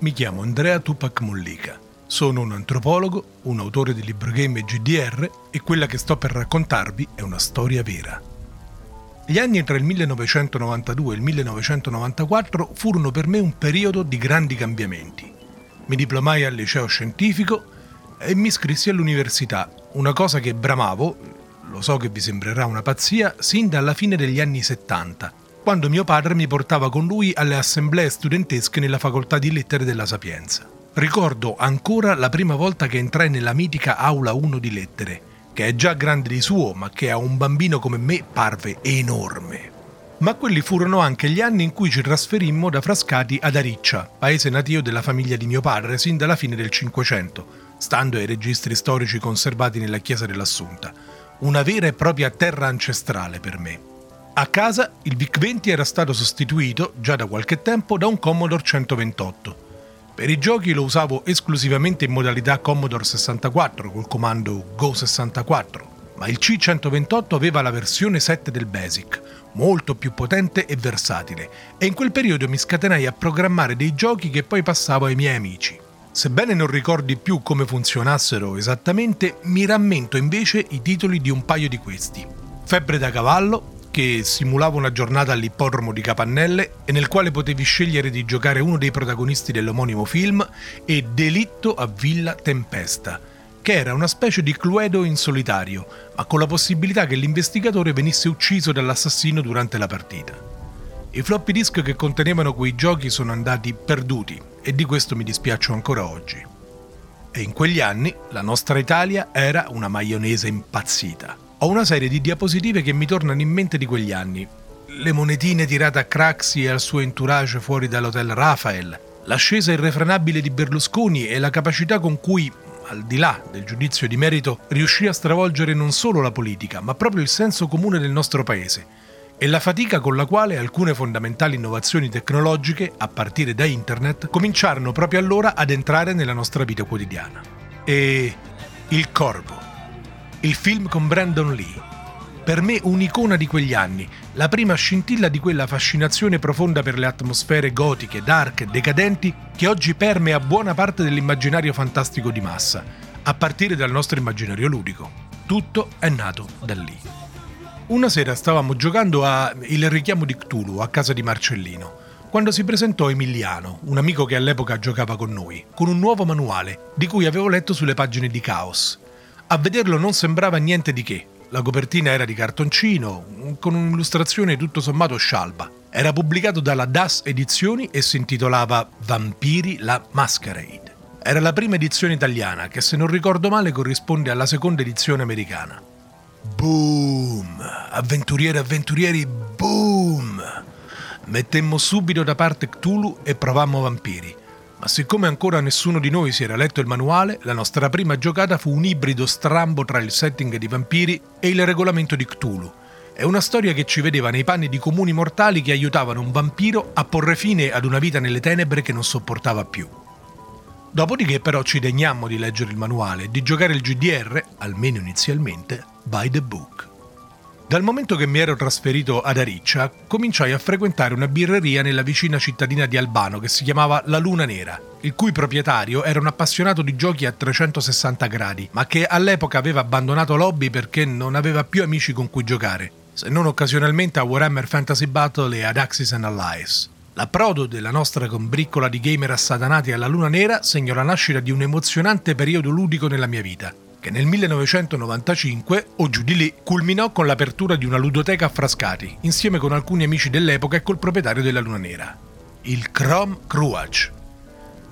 Mi chiamo Andrea Tupac Mollica. Sono un antropologo, un autore di libro game e GDR e quella che sto per raccontarvi è una storia vera. Gli anni tra il 1992 e il 1994 furono per me un periodo di grandi cambiamenti. Mi diplomai al liceo scientifico e mi iscrissi all'università, una cosa che bramavo, lo so che vi sembrerà una pazzia, sin dalla fine degli anni 70, quando mio padre mi portava con lui alle assemblee studentesche nella facoltà di lettere della Sapienza. Ricordo ancora la prima volta che entrai nella mitica aula 1 di lettere, che è già grande di suo, ma che a un bambino come me parve enorme. Ma quelli furono anche gli anni in cui ci trasferimmo da Frascati ad Ariccia, paese natio della famiglia di mio padre sin dalla fine del Cinquecento, stando ai registri storici conservati nella chiesa dell'Assunta. Una vera e propria terra ancestrale per me. A casa il VIC-20 era stato sostituito, già da qualche tempo, da un Commodore 128. Per i giochi lo usavo esclusivamente in modalità Commodore 64 col comando Go64, ma il C128 aveva la versione 7 del BASIC, molto più potente e versatile, e in quel periodo mi scatenai a programmare dei giochi che poi passavo ai miei amici. Sebbene non ricordi più come funzionassero esattamente, mi rammento invece i titoli di un paio di questi. Febbre da cavallo, che simulava una giornata all'ippodromo di Capannelle e nel quale potevi scegliere di giocare uno dei protagonisti dell'omonimo film, e Delitto a Villa Tempesta, che era una specie di Cluedo in solitario, ma con la possibilità che l'investigatore venisse ucciso dall'assassino durante la partita. I floppy disk che contenevano quei giochi sono andati perduti e di questo mi dispiaccio ancora oggi. E in quegli anni la nostra Italia era una maionese impazzita. Ho una serie di diapositive che mi tornano in mente di quegli anni. Le monetine tirate a Craxi e al suo entourage fuori dall'hotel Rafael, l'ascesa irrefrenabile di Berlusconi e la capacità con cui, al di là del giudizio di merito, riuscì a stravolgere non solo la politica, ma proprio il senso comune del nostro paese e la fatica con la quale alcune fondamentali innovazioni tecnologiche, a partire da internet, cominciarono proprio allora ad entrare nella nostra vita quotidiana. E Il Corvo il film con Brandon Lee. Per me un'icona di quegli anni, la prima scintilla di quella fascinazione profonda per le atmosfere gotiche, dark, decadenti che oggi permea buona parte dell'immaginario fantastico di massa, a partire dal nostro immaginario ludico. Tutto è nato da lì. Una sera stavamo giocando a Il richiamo di Cthulhu a casa di Marcellino, quando si presentò Emiliano, un amico che all'epoca giocava con noi, con un nuovo manuale, di cui avevo letto sulle pagine di Chaos, a vederlo non sembrava niente di che. La copertina era di cartoncino, con un'illustrazione tutto sommato scialba. Era pubblicato dalla DAS Edizioni e si intitolava Vampiri la Masquerade. Era la prima edizione italiana, che se non ricordo male corrisponde alla seconda edizione americana. Boom! Avventurieri, avventurieri, boom! Mettemmo subito da parte Cthulhu e provammo vampiri ma siccome ancora nessuno di noi si era letto il manuale, la nostra prima giocata fu un ibrido strambo tra il setting di vampiri e il regolamento di Cthulhu. È una storia che ci vedeva nei panni di comuni mortali che aiutavano un vampiro a porre fine ad una vita nelle tenebre che non sopportava più. Dopodiché però ci degnammo di leggere il manuale e di giocare il GDR, almeno inizialmente, by the book. Dal momento che mi ero trasferito ad Ariccia, cominciai a frequentare una birreria nella vicina cittadina di Albano che si chiamava La Luna Nera, il cui proprietario era un appassionato di giochi a 360 gradi, ma che all'epoca aveva abbandonato l'hobby perché non aveva più amici con cui giocare, se non occasionalmente a Warhammer Fantasy Battle e ad Axis and Allies. L'approdo della nostra combriccola di gamer assatanati alla Luna Nera segnò la nascita di un emozionante periodo ludico nella mia vita che nel 1995, o giù di lì, culminò con l'apertura di una ludoteca a Frascati, insieme con alcuni amici dell'epoca e col proprietario della Luna Nera, il Chrome Cruach.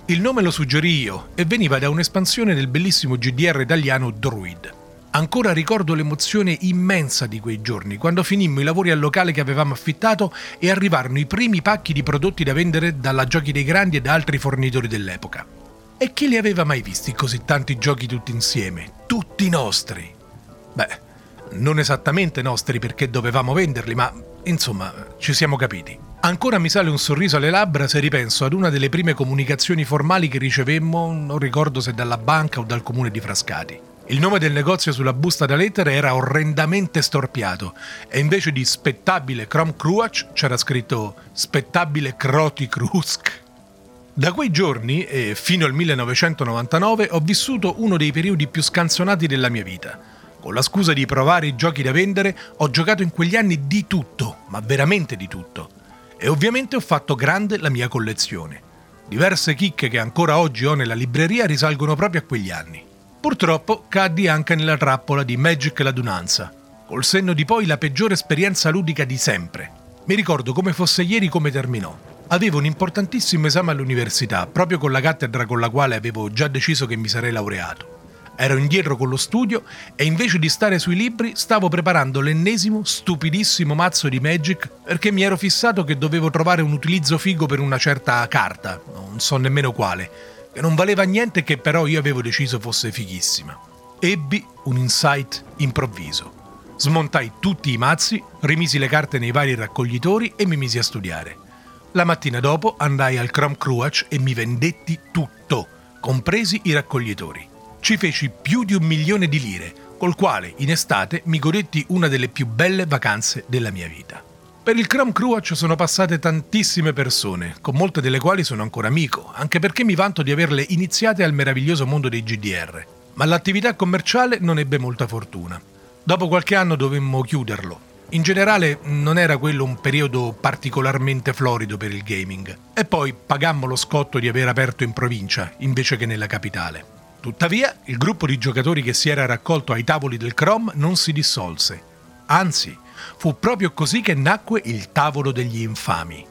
Il nome lo suggerì io e veniva da un'espansione del bellissimo GDR italiano Druid. Ancora ricordo l'emozione immensa di quei giorni, quando finimmo i lavori al locale che avevamo affittato e arrivarono i primi pacchi di prodotti da vendere dalla Giochi dei Grandi e da altri fornitori dell'epoca. E chi li aveva mai visti così tanti giochi tutti insieme? Tutti nostri! Beh, non esattamente nostri perché dovevamo venderli, ma insomma, ci siamo capiti. Ancora mi sale un sorriso alle labbra se ripenso ad una delle prime comunicazioni formali che ricevemmo, non ricordo se dalla banca o dal comune di Frascati. Il nome del negozio sulla busta da lettere era orrendamente storpiato e invece di spettabile Chrome Cruach c'era scritto spettabile Croti Krusk. Da quei giorni e fino al 1999 ho vissuto uno dei periodi più scanzonati della mia vita. Con la scusa di provare i giochi da vendere, ho giocato in quegli anni di tutto, ma veramente di tutto. E ovviamente ho fatto grande la mia collezione. Diverse chicche che ancora oggi ho nella libreria risalgono proprio a quegli anni. Purtroppo caddi anche nella trappola di Magic l'adunanza. Col senno di poi la peggiore esperienza ludica di sempre. Mi ricordo come fosse ieri come terminò. Avevo un importantissimo esame all'università, proprio con la cattedra con la quale avevo già deciso che mi sarei laureato. Ero indietro con lo studio e invece di stare sui libri stavo preparando l'ennesimo stupidissimo mazzo di Magic perché mi ero fissato che dovevo trovare un utilizzo figo per una certa carta, non so nemmeno quale, che non valeva niente e che però io avevo deciso fosse fighissima. Ebbi un insight improvviso. Smontai tutti i mazzi, rimisi le carte nei vari raccoglitori e mi misi a studiare. La mattina dopo andai al Chrome Cruach e mi vendetti tutto, compresi i raccoglitori. Ci feci più di un milione di lire, col quale in estate mi godetti una delle più belle vacanze della mia vita. Per il Chrome Cruach sono passate tantissime persone, con molte delle quali sono ancora amico, anche perché mi vanto di averle iniziate al meraviglioso mondo dei GDR. Ma l'attività commerciale non ebbe molta fortuna. Dopo qualche anno dovemmo chiuderlo, in generale non era quello un periodo particolarmente florido per il gaming e poi pagammo lo scotto di aver aperto in provincia invece che nella capitale. Tuttavia, il gruppo di giocatori che si era raccolto ai tavoli del Chrome non si dissolse. Anzi, fu proprio così che nacque il tavolo degli infami.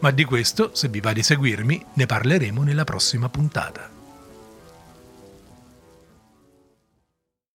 Ma di questo, se vi va di seguirmi, ne parleremo nella prossima puntata.